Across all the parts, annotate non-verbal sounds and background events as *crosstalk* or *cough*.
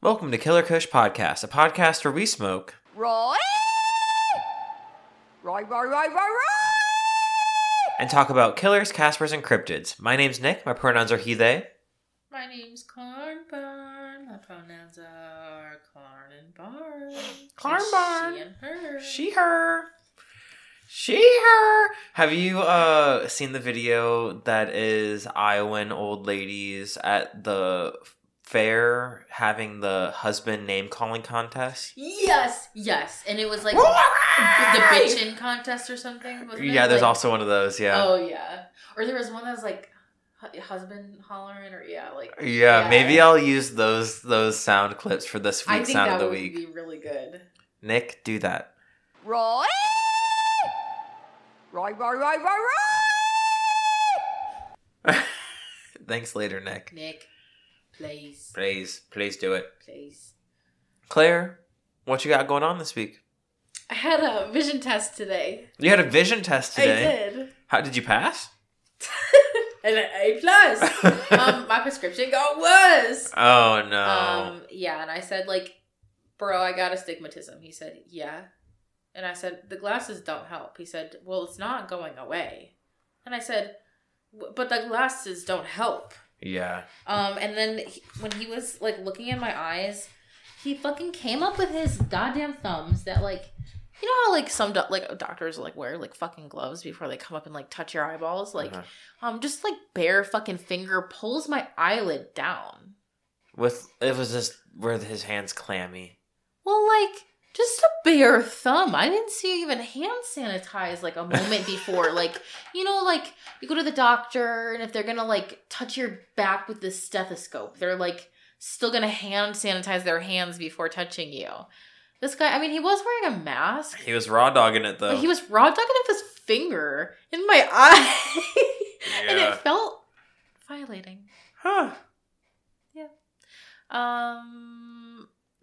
Welcome to Killer Kush Podcast, a podcast where we smoke. Right? Right, right, right, right, right! and talk about killers, caspers, and cryptids. My name's Nik. My pronouns are he, they. My name's Cornbarn. My pronouns are Corn and Barn. Cornbarn. She and her. She, her. She, her. Have you uh seen the video that is Iowan old ladies at the fair having the husband name calling contest? Yes, yes. And it was like the bitchin' contest or something. Wasn't Yeah, it? there's Like- also one of those. Yeah. Oh, yeah. Or there was one that was like husband hollering, or yeah, like. yeah, maybe I'll use those those sound clips for this I week's sound that of the would week. be really good. Nik, do that. Right? Right, right, right, right, right! Thanks later, Nik. Nik, please, Please, please do it. please. Clare, what you got going on this week? I had a vision test today. You had a vision test today. I did. How did you pass? *laughs* and an A plus. *laughs* um, my prescription got worse. Oh no. Um, yeah, and I said like, bro, I got astigmatism. He said, yeah, and I said the glasses don't help. He said, well, it's not going away, and I said, but the glasses don't help. yeah. Um, and then he, when he was like looking in my eyes, he fucking came up with his goddamn thumbs that like. You know how like some do- like doctors like wear like fucking gloves before they come up and like touch your eyeballs, like Uh-huh. um just like bare fucking finger pulls my eyelid down. With it was just where his hands clammy. Well, like just a bare thumb. I didn't see you even hand sanitize like a moment *laughs* before. like you know, like you go to the doctor, and if they're gonna like touch your back with the stethoscope, they're like still gonna hand sanitize their hands before touching you. This guy, I mean, he was wearing a mask, He was raw dogging it though. but he was raw dogging it with his finger in my *laughs* eye, and it felt violating. huh. Yeah. Um,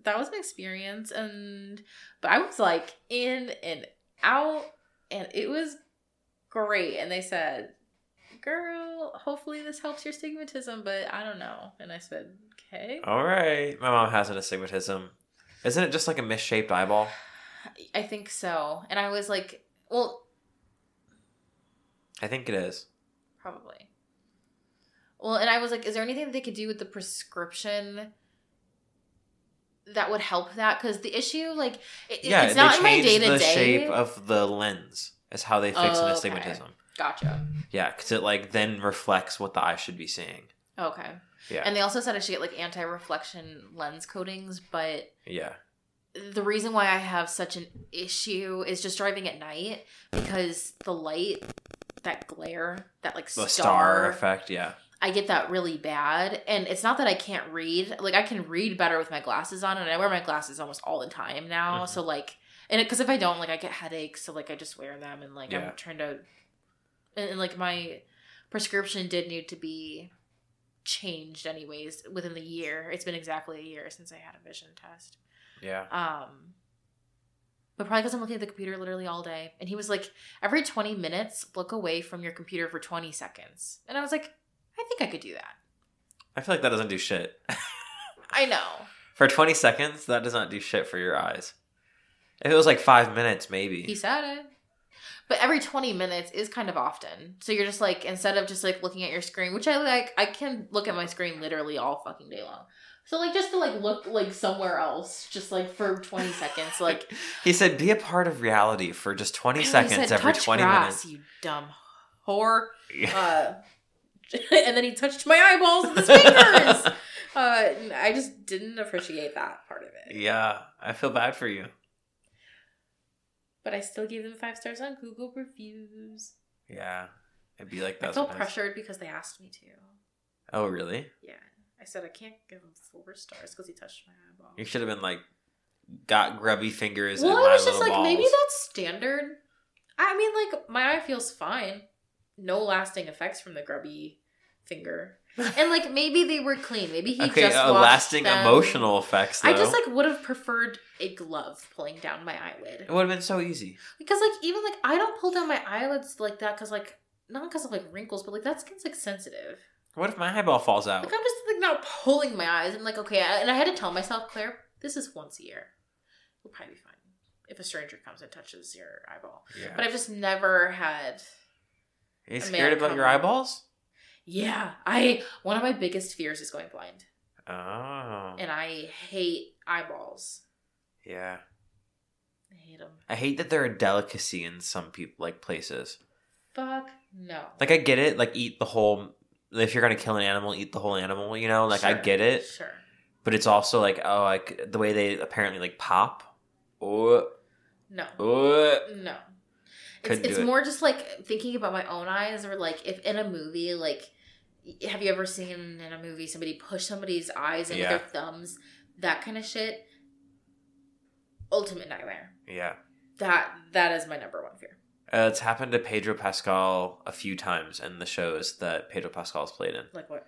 that was an experience, and but I was like in and out, and it was great. And they said, "Girl, hopefully this helps your stigmatism," but I don't know. And I said, "Okay." All right. My mom has an astigmatism. Isn't it just like a misshaped eyeball? I think so. And I was like, "Well, I think it is. probably." Well, and I was like, "Is there anything that they could do with the prescription?" That would help that because the issue, like, it, yeah, it's not they in my day to the day. shape of the lens. Is how they fix Oh, an okay. astigmatism. Gotcha. Yeah, because it like then reflects what the eye should be seeing. Okay. Yeah. And they also said I should get like anti-reflection lens coatings, but Yeah. the reason why I have such an issue is just driving at night because the light, that glare, that like The star, star effect. Yeah. I get that really bad. And it's not that I can't read. Like I can read better with my glasses on, and I wear my glasses almost all the time now. Mhm. So like, and because if I don't, like I get headaches, so like I just wear them, and like Yeah. I'm trying to, and, and like my prescription did need to be changed anyways within the year. It's been exactly a year since I had a vision test. Yeah. Um, but probably because I'm looking at the computer literally all day. And he was like, every 20 minutes, look away from your computer for 20 seconds. And I was like, I think I could do that. I feel like that doesn't do shit. *laughs* I know. for 20 seconds, that does not do shit for your eyes. If it was like five minutes, maybe. He said it. But every 20 minutes is kind of often. So you're just like, instead of just like looking at your screen, which I like, I can look at my screen literally all fucking day long. So like just to like look like somewhere else, just like for 20 seconds, like *laughs* He said, "Be a part of reality for just 20 I know, he seconds said, every "Touch 20 grass, minutes." You dumb whore. *laughs* Yeah. Uh, *laughs* and then he touched my eyeballs with his fingers. *laughs* uh, I just didn't appreciate that part of it. yeah, I feel bad for you. But I still gave them five stars on Google reviews. Yeah, it'd be like that. I felt sometimes. pressured because they asked me to. Oh, really? Yeah. I said I can't give him four stars because he touched my eyeball. You should have been like, got grubby fingers. well, I was just like, maybe that's standard. I mean, like, my eye feels fine. No lasting effects from the grubby finger. and like maybe they were clean. Maybe he okay, just uh, lasting them. emotional effects. Though. I just like would have preferred a glove pulling down my eyelid it would have been so easy. because like even like I don't pull down my eyelids like that because like not because of like wrinkles, but like that skin's like sensitive. What if my eyeball falls out? Like I'm just like not pulling my eyes. I'm like okay, I- and I had to tell myself, Clare, this is once a year. We'll probably be fine if a stranger comes and touches your eyeball. Yeah. But I've just never had. Are you scared about your eyeballs? Yeah, I one of my biggest fears is going blind, Oh. and I hate eyeballs. Yeah. I hate them. I hate that they're a delicacy in some people like places. Fuck no. Like I get it, like eat the whole if you're gonna kill an animal, eat the whole animal, you know? Like I get it. Sure. But it's also like, oh like the way they apparently like pop. Oh, No. oh. No. It's, Couldn't do it's it. more just like thinking about my own eyes, or like if in a movie, like have you ever seen in a movie somebody push somebody's eyes in Yeah. with their thumbs, that kind of shit? Ultimate nightmare. Yeah. That that is my number one fear. Uh, it's happened to Pedro Pascal a few times in the shows that Pedro Pascal's played in. Like what?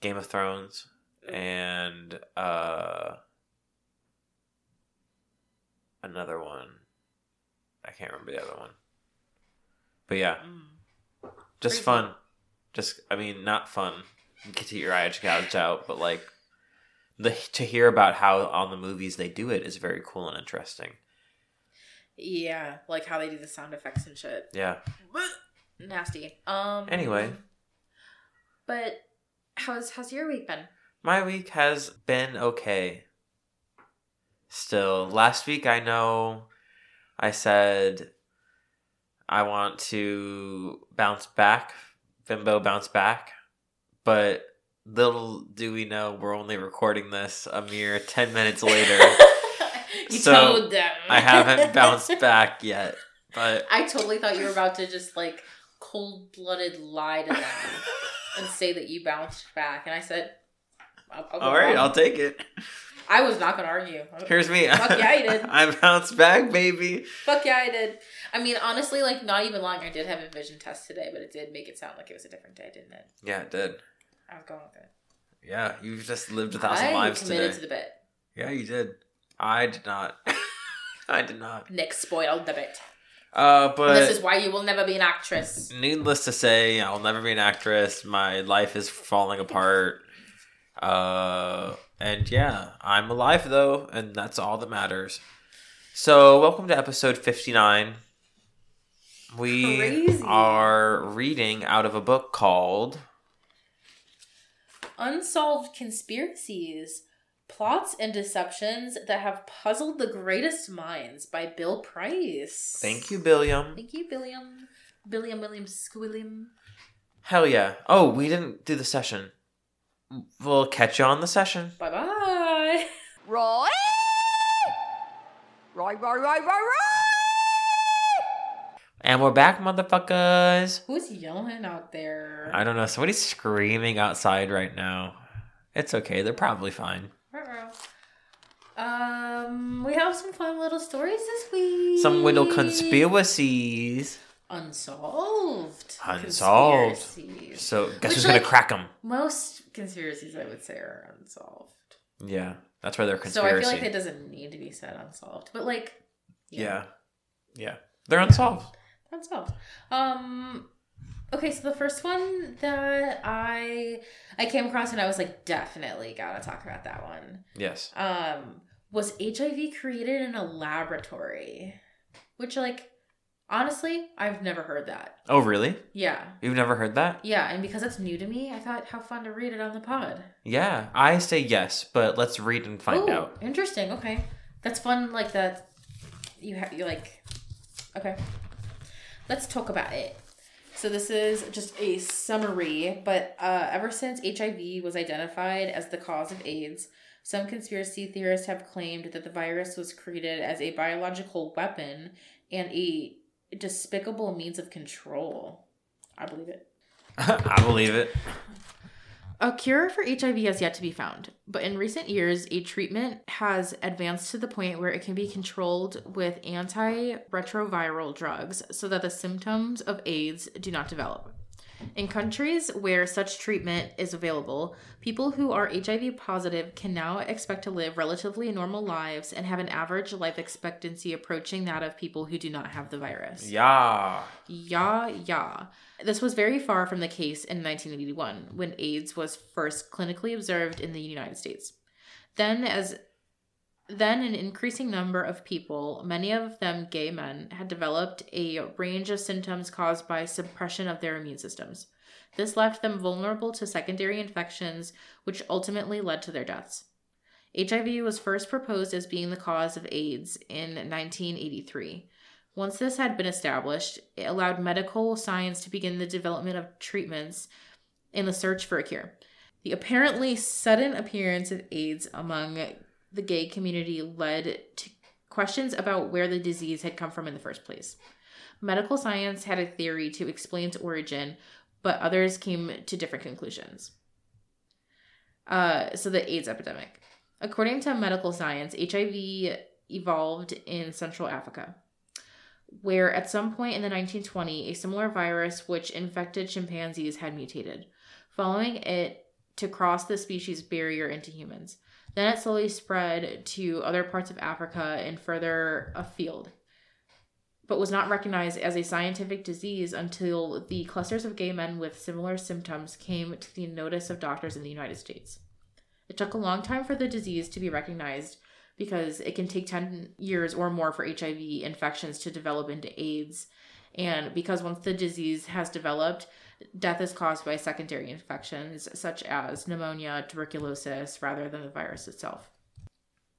Game of Thrones and uh another one. I can't remember the other one. But yeah, Mm. just fun. Just I mean, not fun. You get to your eye out, but like the to hear about how on the movies they do it is very cool and interesting. Yeah, like how they do the sound effects and shit. Yeah. Nasty. Um. Anyway. But how's how's your week been? My week has been okay. Still, last week I know I said I want to bounce back, Bimbo bounce back, but little do we know we're only recording this a mere 10 minutes later. *laughs* you So, told them. I haven't *laughs* bounced back yet, but I totally thought you were about to just like cold blooded lie to them and say that you bounced back, and I said, I'll, I'll all right. I'll take it. I was not gonna argue. Here's me. Fuck yeah, I did. *laughs* I bounced back, baby. Fuck yeah, I did. I mean, honestly, like not even lying. I did have a vision test today, but it did make it sound like it was a different day, didn't it? Yeah, it did. I was going with it. Yeah, you've just lived a thousand I lives committed today. to the bit. Yeah, you did. I did not. *laughs* I did not. Nik spoiled the bit. Uh, but this is why you will never be an actress. needless to say, I'll never be an actress. My life is falling apart. Uh, and yeah, I'm alive though, and that's all that matters. So, welcome to episode 59. We Crazy. are reading out of a book called Unsolved conspiracies, plots and deceptions that have puzzled the greatest minds by Bill Price. Thank You, Billiam. Thank you, Billiam. Billiam William Squilliam. Hell yeah. Oh, we didn't do the session. We'll catch you on the session. Bye bye. Roy! Roy, Roy, Roy, Roy, Roy! And we're back, motherfuckers. Who's yelling out there? I don't know. Somebody's screaming outside right now. It's okay. They're probably fine. Ruh-roh. Um, we have some fun little stories this week. Some little conspiracies. Unsolved. Unsolved. conspiracies. So, guess Which, who's gonna crack them? Most conspiracies, I would say, are unsolved. Yeah, that's why they're conspiracy So I feel like it doesn't need to be said unsolved, but like, yeah, yeah, they're unsolved. unsolved. Um, okay, so the first one that I I came across and I was like, definitely gotta talk about that one. Yes. Um, was HIV created in a laboratory? Which, like, honestly, I've never heard that. Oh, really? Yeah, You've never heard that? yeah, and because it's new to me, I thought how fun to read it on the pod. Yeah, I say yes, but let's read and find Ooh, out. Interesting. Okay, that's fun. Like that. You have you like. Okay, let's talk about it. So this is just a summary, but uh, ever since HIV was identified as the cause of AIDS, some conspiracy theorists have claimed that the virus was created as a biological weapon and a despicable means of control. I believe it. *laughs* I believe it. A cure for HIV has yet to be found, but in recent years, a treatment has advanced to the point where it can be controlled with antiretroviral drugs so that the symptoms of AIDS do not develop. In countries where such treatment is available, people who are HIV positive can now expect to live relatively normal lives and have an average life expectancy approaching that of people who do not have the virus. Yeah. Yeah, yeah. This was very far from the case in 1981 when AIDS was first clinically observed in the United States. Then as then an increasing number of people, many of them gay men, had developed a range of symptoms caused by suppression of their immune systems. This left them vulnerable to secondary infections, which ultimately led to their deaths. HIV was first proposed as being the cause of AIDS in 1983. Once this had been established, it allowed medical science to begin the development of treatments in the search for a cure. The apparently sudden appearance of AIDS among the gay community led to questions about where the disease had come from in the first place. Medical science had a theory to explain its origin, but others came to different conclusions. Uh, so, the AIDS epidemic. According to medical science, HIV evolved in Central Africa, where at some point in the 1920s, a similar virus which infected chimpanzees had mutated, following it to cross the species barrier into humans. Then it slowly spread to other parts of Africa and further afield, but was not recognized as a scientific disease until the clusters of gay men with similar symptoms came to the notice of doctors in the United States. It took a long time for the disease to be recognized because it can take 10 years or more for HIV infections to develop into AIDS. And because once the disease has developed, death is caused by secondary infections such as pneumonia, tuberculosis, rather than the virus itself.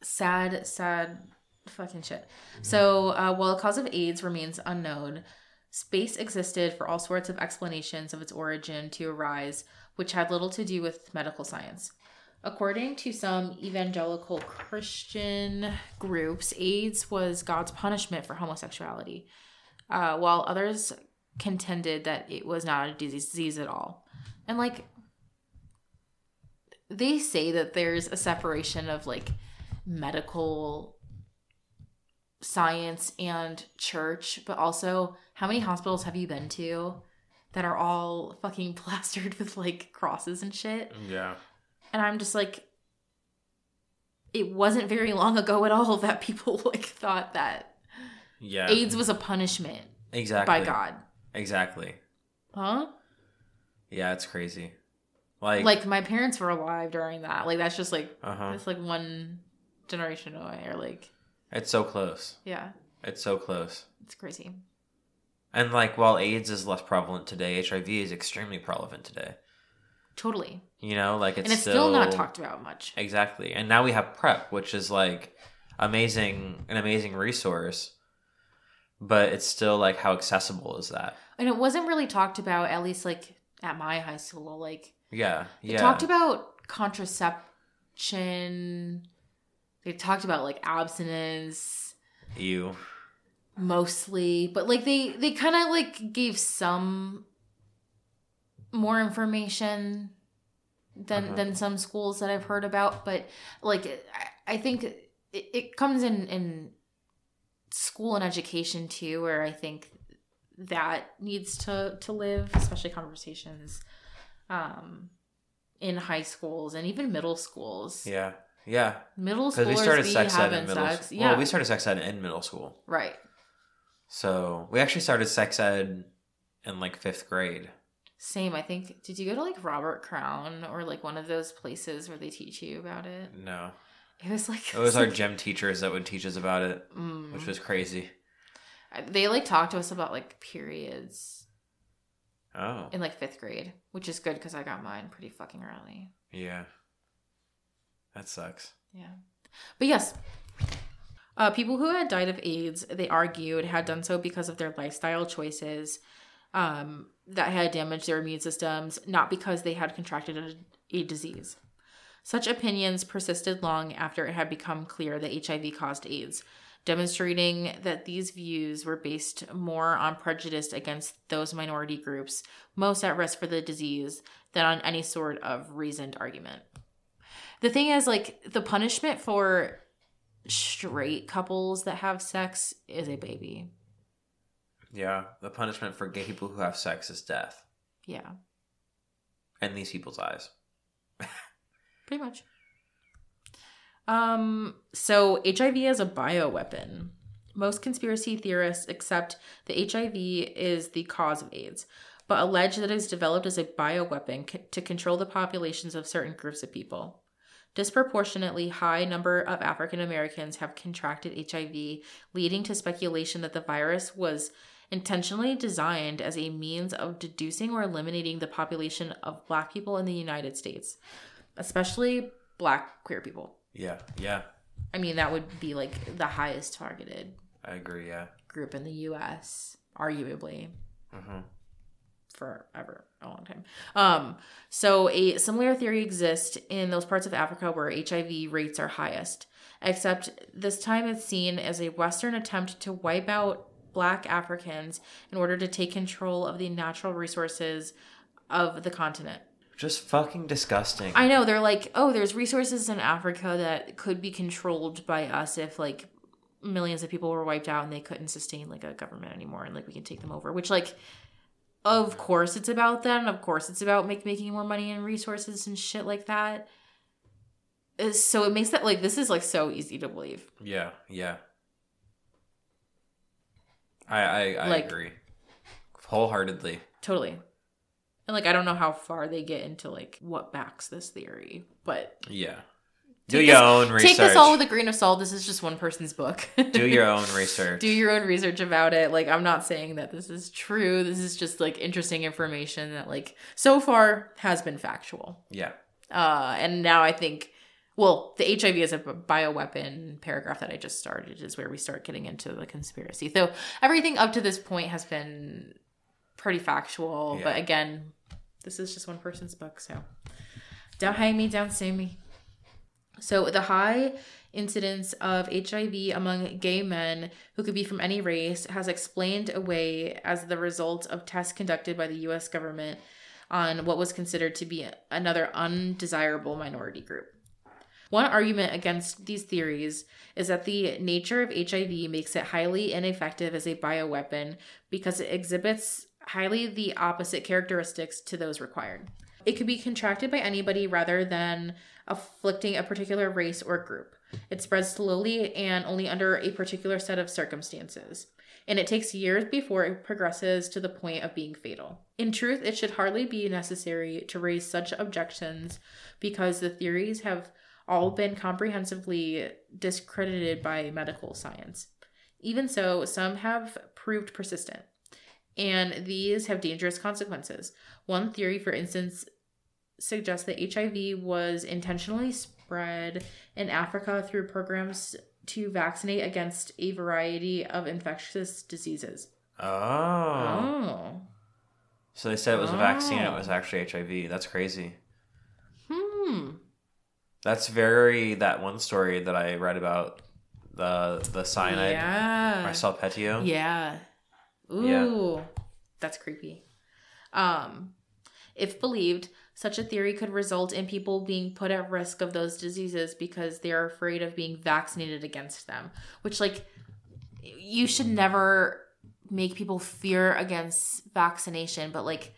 Sad, sad fucking shit. So, uh, while the cause of AIDS remains unknown, space existed for all sorts of explanations of its origin to arise, which had little to do with medical science. According to some evangelical Christian groups, AIDS was God's punishment for homosexuality, uh, while others contended that it was not a disease at all. And like, they say that there's a separation of like medical science and church, but also how many hospitals have you been to that are all fucking *laughs* plastered with like crosses and shit? Yeah. And I'm just like, it wasn't very long ago at all *laughs* that people like thought that Yeah. AIDS was a punishment Exactly. by God. Exactly. Huh? Yeah, it's crazy. Like. Like my parents were alive during that. Like that's just like Uh huh. that's like one generation away or like It's so close. yeah, It's so close. it's crazy. And like, while AIDS is less prevalent today, HIV is extremely prevalent today. Totally. You know, like it's, and it's still, not talked about much. Exactly. And now we have PrEP, which is like amazing, an amazing resource. But it's still like, how accessible is that? And it wasn't really talked about at least like at my high school like Yeah. They Yeah. talked about contraception. They talked about like abstinence you. mostly, but like they they kind of like gave some more information than Uh-huh. than some schools that I've heard about, but like I, I think it, it comes in in school and education too where I think that needs to to live, especially conversations um in high schools and even middle schools. Yeah. Yeah. Middle Because we started sex ed in middle sex. school. Yeah. Well, we started sex ed in middle school. right. So we actually started sex ed in like fifth grade. Same. I think. Did you go to like Robert Crown or like one of those places where they teach you about it? No. It was like It was our *laughs* gym teachers that would teach us about it, mm. which was crazy. they like talked to us about like periods Oh. in like fifth grade, which is good because I got mine pretty fucking early. Yeah. That sucks. Yeah. But yes, uh, people who had died of AIDS, they argued, had done so because of their lifestyle choices um, that had damaged their immune systems, not because they had contracted a, a disease. Such opinions persisted long after it had become clear that HIV caused AIDS, demonstrating that these views were based more on prejudice against those minority groups most at risk for the disease than on any sort of reasoned argument. The thing is, like, the punishment for straight couples that have sex is a baby. Yeah. The punishment for gay people who have sex is death. Yeah, in these people's eyes. *laughs* pretty much. Um, so HIV is a bioweapon. Most conspiracy theorists accept that HIV is the cause of AIDS, but allege that it is developed as a bioweapon c- to control the populations of certain groups of people. Disproportionately high number of African Americans have contracted HIV, leading to speculation that the virus was intentionally designed as a means of deducing or eliminating the population of black people in the United States, especially black queer people. Yeah, yeah, I mean, that would be like the highest targeted I agree. Yeah. group in the US, arguably hmm forever, a long time. Um, so a similar theory exists in those parts of Africa where HIV rates are highest, except this time it's seen as a Western attempt to wipe out black Africans in order to take control of the natural resources of the continent. Just fucking disgusting. I know they're like, oh, there's resources in Africa that could be controlled by us if like millions of people were wiped out and they couldn't sustain like a government anymore and like we can take them over. Which like, of course it's about them. Of course it's about make making more money and resources and shit like that. Uh, So it makes that like this is like so easy to believe. yeah, yeah. I I, I Like- agree wholeheartedly. Totally. And like I don't know how far they get into like what backs this theory, but Yeah. Do your this- own research. take this all with a grain of salt. This is just one person's book. Do your own *laughs* research. do your own research about it. Like, I'm not saying that this is true. This is just like interesting information that, like, so far has been factual. yeah. Uh, and now I think, well, the HIV is a bioweapon paragraph that I just started is where we start getting into the conspiracy. So everything up to this point has been pretty factual. Yeah. But again, this is just one person's book. So don't hate me, don't sue me. So the high incidence of HIV among gay men who could be from any race has explained away as the result of tests conducted by the US government on what was considered to be another undesirable minority group. One argument against these theories is that the nature of HIV makes it highly ineffective as a bioweapon because it exhibits highly the opposite characteristics to those required. It could be contracted by anybody rather than afflicting a particular race or group. It spreads slowly and only under a particular set of circumstances. And it takes years before it progresses to the point of being fatal. In truth, it should hardly be necessary to raise such objections because the theories have all been comprehensively discredited by medical science. Even so, some have proved persistent, and these have dangerous consequences. One theory, for instance, suggests that HIV was intentionally spread in Africa through programs to vaccinate against a variety of infectious diseases. Oh. Oh. So they said it was a vaccine. It Oh. was actually HIV. That's crazy. Hmm. That's very that one story that I read about the the cyanide. Yeah. Marcel Petiot. Yeah. Ooh. That's creepy. Um if believed, such a theory could result in people being put at risk of those diseases because they are afraid of being vaccinated against them, which like you should never make people fear against vaccination, but like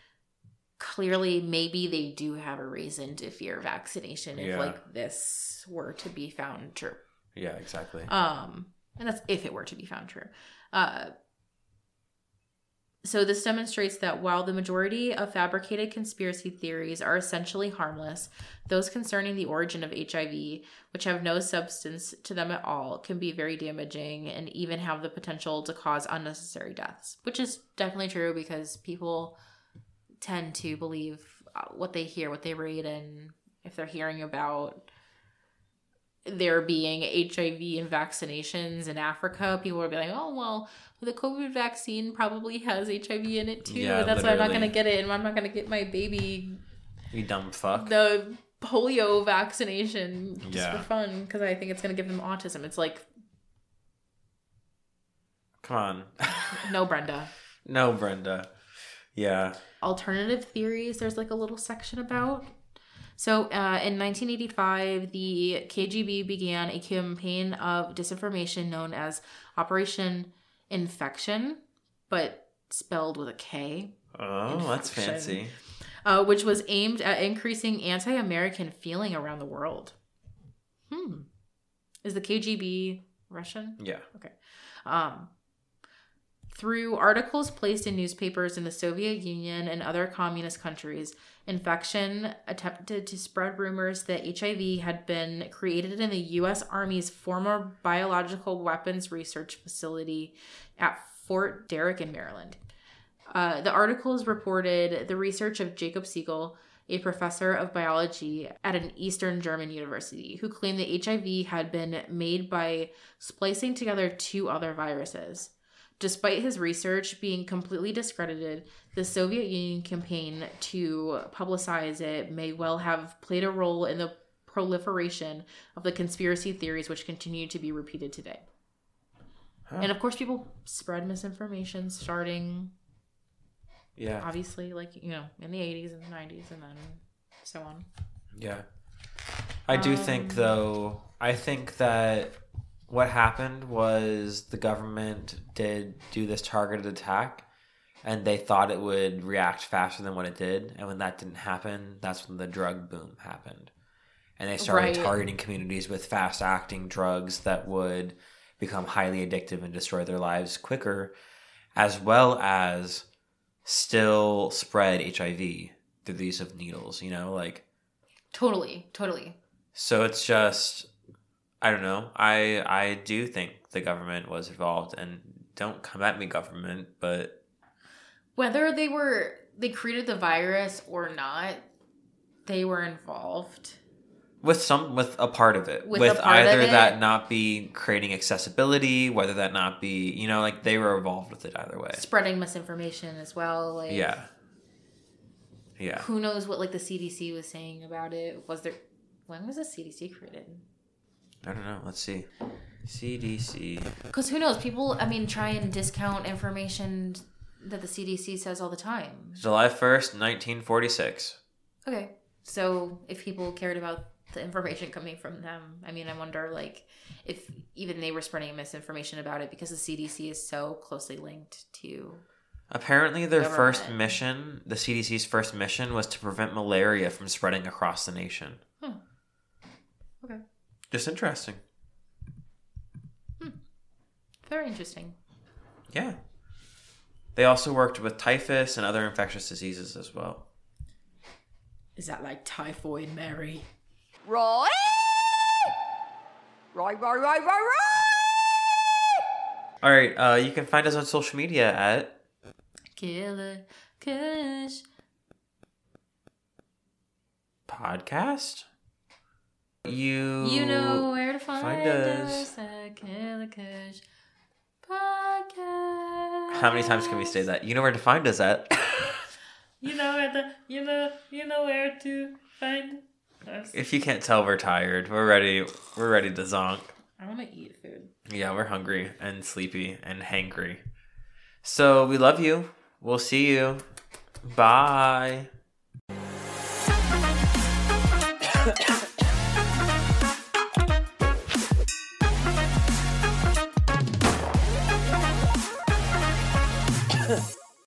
clearly maybe they do have a reason to fear vaccination if Yeah. like this were to be found true. Yeah, exactly. Um, and that's if it were to be found true. Uh, so this demonstrates that while the majority of fabricated conspiracy theories are essentially harmless, those concerning the origin of HIV, which have no substance to them at all, can be very damaging and even have the potential to cause unnecessary deaths, which is definitely true because people tend to believe uh, what they hear, what they read, and if they're hearing about there being HIV and vaccinations in Africa, people will be like, oh, well, the COVID vaccine probably has HIV in it too. Yeah, that's why I'm not going to get it. And I'm not going to get my baby you dumb fuck. the polio vaccination just Yeah. for fun because I think it's going to give them autism. It's like, Come on. *laughs* no, Brenda. no, Brenda. Yeah. alternative theories there's like a little section about so uh, in 1985 the kgb began a campaign of disinformation known as operation infection but spelled with a k Oh, that's fancy. Uh, which was aimed at increasing anti-American feeling around the world. Hmm. Is the KGB Russian? Yeah. Okay. Um, through articles placed in newspapers in the Soviet Union and other communist countries, infection attempted to spread rumors that HIV had been created in the U.S. Army's former biological weapons research facility at Fort Detrick in Maryland. Uh, the articles reported the research of Jacob Segal, a professor of biology at an Eastern German university, who claimed that HIV had been made by splicing together two other viruses. Despite his research being completely discredited, the Soviet Union campaign to publicize it may well have played a role in the proliferation of the conspiracy theories which continue to be repeated today. Huh. And of course, people spread misinformation starting Yeah. obviously like you know in the 80s and the 90s and then so on Yeah. I do think Um, though, I think that what happened was the government did do this targeted attack and they thought it would react faster than what it did. And when that didn't happen, that's when the drug boom happened. And they started Right. targeting communities with fast acting drugs that would become highly addictive and destroy their lives quicker, as well as still spread HIV through the use of needles, you know, like totally totally so it's just I don't know. I I do think the government was involved and don't come at me government, but whether they were they created the virus or not they were involved with some with a part of it. With With, a part of either it. that not be creating accessibility, whether that not be, you know, like they were involved with it either way. spreading misinformation as well like Yeah. Yeah. who knows what like the cdc was saying about it was there when was the cdc created I don't know. Let's see. CDC. because who knows people i mean try and discount information that the cdc says all the time July 1st, 1946. Okay. So if people cared about the information coming from them, I mean, I wonder like if even they were spreading misinformation about it because the CDC is so closely linked to. Apparently, their first mission, the CDC's first mission, was to prevent malaria from spreading across the nation. Okay. Just interesting. Very interesting. Yeah. They also worked with typhus and other infectious diseases as well. Is that like typhoid Mary? Roy! Roy, Roy, Roy, Roy, Roy! All right, uh, you can find us on social media at Killer Kush. podcast. You You know where to find, find us. us. at podcast. How many times can we say that? You know where to find us at. *laughs* You know where the you know you know where to find us. if you can't tell, we're tired. We're ready. We're ready to zonk. I want to eat food. Yeah, we're hungry and sleepy and hangry. So we love you. We'll see you. Bye. *coughs* *coughs*